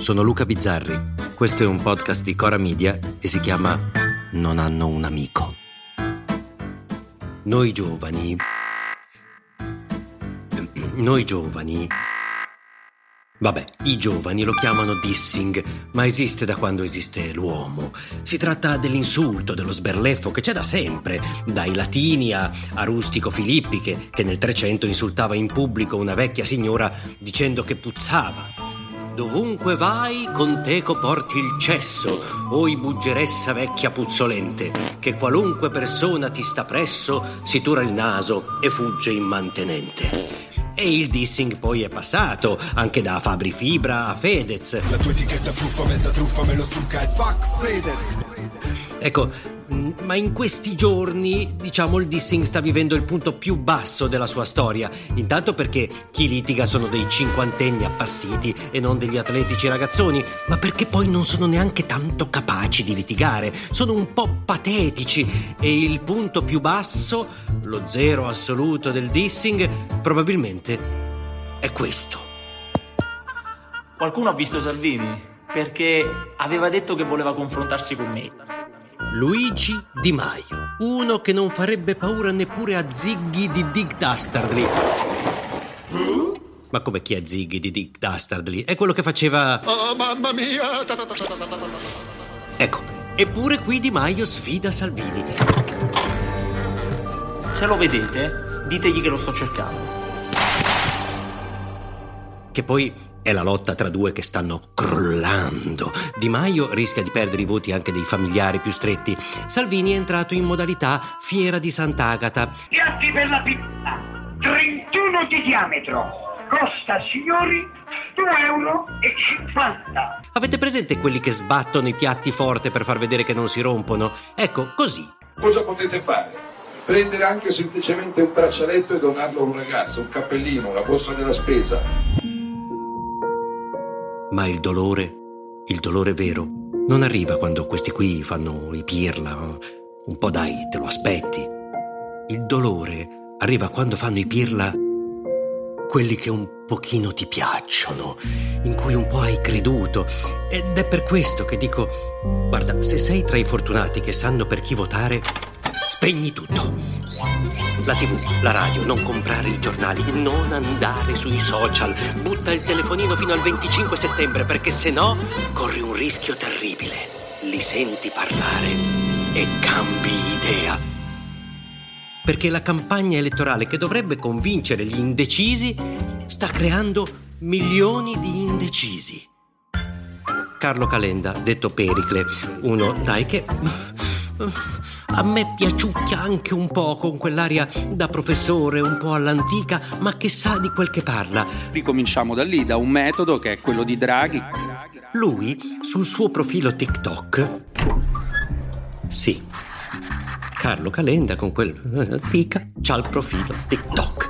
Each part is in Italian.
sono Luca Bizzarri. Questo è un podcast di Cora Media e si chiama Non hanno un amico. Noi giovani. Noi giovani. Vabbè, i giovani lo chiamano dissing, ma esiste da quando esiste l'uomo. Si tratta dell'insulto, dello sberleffo che c'è da sempre, dai latini a, a Rustico Filippi che, che nel Trecento insultava in pubblico una vecchia signora dicendo che puzzava. Dovunque vai, con teco porti il cesso, oi buggeressa vecchia puzzolente, che qualunque persona ti sta presso, si tura il naso e fugge immantenente. E il dissing poi è passato, anche da Fabri Fibra a Fedez. La tua etichetta fuffa, mezza truffa, me lo succa e fuck Fedez. Ecco, ma in questi giorni, diciamo, il dissing sta vivendo il punto più basso della sua storia. Intanto perché chi litiga sono dei cinquantenni appassiti e non degli atletici ragazzoni, ma perché poi non sono neanche tanto capaci di litigare. Sono un po' patetici e il punto più basso, lo zero assoluto del dissing, probabilmente è questo. Qualcuno ha visto Salvini? Perché aveva detto che voleva confrontarsi con me. Luigi Di Maio, uno che non farebbe paura neppure a Ziggy di Dick Dastardly. Ma come chi è Ziggy di Dick Dastardly? È quello che faceva... Oh mamma mia! Ecco, eppure qui Di Maio sfida Salvini. Se lo vedete, ditegli che lo sto cercando. Che poi è la lotta tra due che stanno crollando. Di Maio rischia di perdere i voti anche dei familiari più stretti. Salvini è entrato in modalità fiera di Sant'Agata. Piatti per la pizza, 31 di diametro. Costa, signori, 2,50 euro. Avete presente quelli che sbattono i piatti forte per far vedere che non si rompono? Ecco, così. Cosa potete fare? Prendere anche semplicemente un braccialetto e donarlo a un ragazzo, un cappellino, una borsa della spesa. Ma il dolore, il dolore vero, non arriva quando questi qui fanno i pirla. Un po' dai, te lo aspetti. Il dolore arriva quando fanno i pirla quelli che un pochino ti piacciono, in cui un po' hai creduto. Ed è per questo che dico, guarda, se sei tra i fortunati che sanno per chi votare, spegni tutto. La tv, la radio, non comprare i giornali, non andare sui social, butta il telefonino fino al 25 settembre perché se no corri un rischio terribile. Li senti parlare e cambi idea. Perché la campagna elettorale che dovrebbe convincere gli indecisi sta creando milioni di indecisi. Carlo Calenda, detto Pericle, uno, dai che a me piaciucchia anche un po' con quell'aria da professore, un po' all'antica, ma che sa di quel che parla. Ricominciamo da lì, da un metodo che è quello di Draghi. Lui, sul suo profilo TikTok, sì, Carlo Calenda con quel antica, c'ha il profilo TikTok.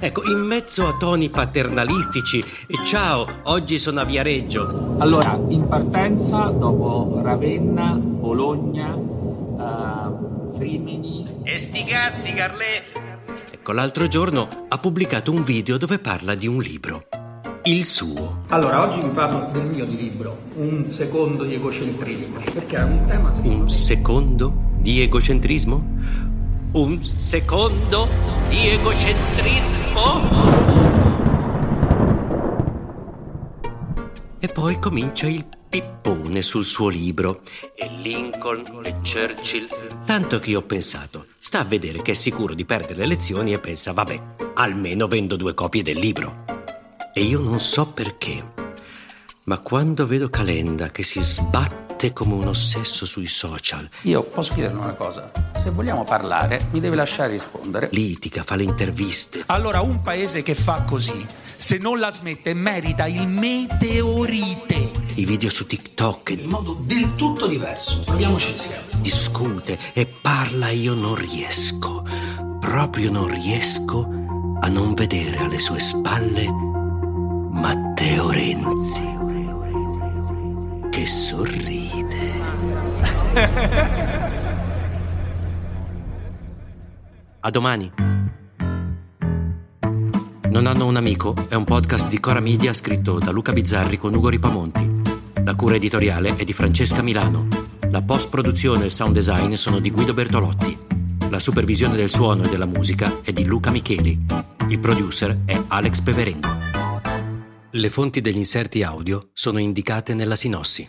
Ecco, in mezzo a toni paternalistici, e ciao, oggi sono a Viareggio. Allora, in partenza, dopo Ravenna, Bologna, uh, Rimini... E sti cazzi, Carlè! Ecco, l'altro giorno ha pubblicato un video dove parla di un libro. Il suo. Allora, oggi vi parlo del mio di libro, Un secondo di egocentrismo, perché è un tema... Un secondo di egocentrismo? Un secondo di egocentrismo? E poi comincia il pippone sul suo libro. E Lincoln e Churchill. Tanto che io ho pensato, sta a vedere che è sicuro di perdere le elezioni e pensa, vabbè, almeno vendo due copie del libro. E io non so perché, ma quando vedo Calenda che si sbatte come un ossesso sui social, Io posso chiederle una cosa? Se vogliamo parlare, mi deve lasciare rispondere. litiga, fa le interviste, Allora, un paese che fa così, se non la smette, merita il meteorite. I video su TikTok, In modo del tutto diverso. Proviamoci insieme. discute e parla io non riesco, proprio non riesco a non vedere alle sue spalle Matteo Renzi che sorride. A domani. Non hanno un amico è un podcast di Cora Media scritto da Luca Bizzarri con Ugo Ripamonti. La cura editoriale è di Francesca Milano. La post-produzione e il sound design sono di Guido Bertolotti. La supervisione del suono e della musica è di Luca Micheli. Il producer è Alex Peverengo. Le fonti degli inserti audio sono indicate nella sinossi.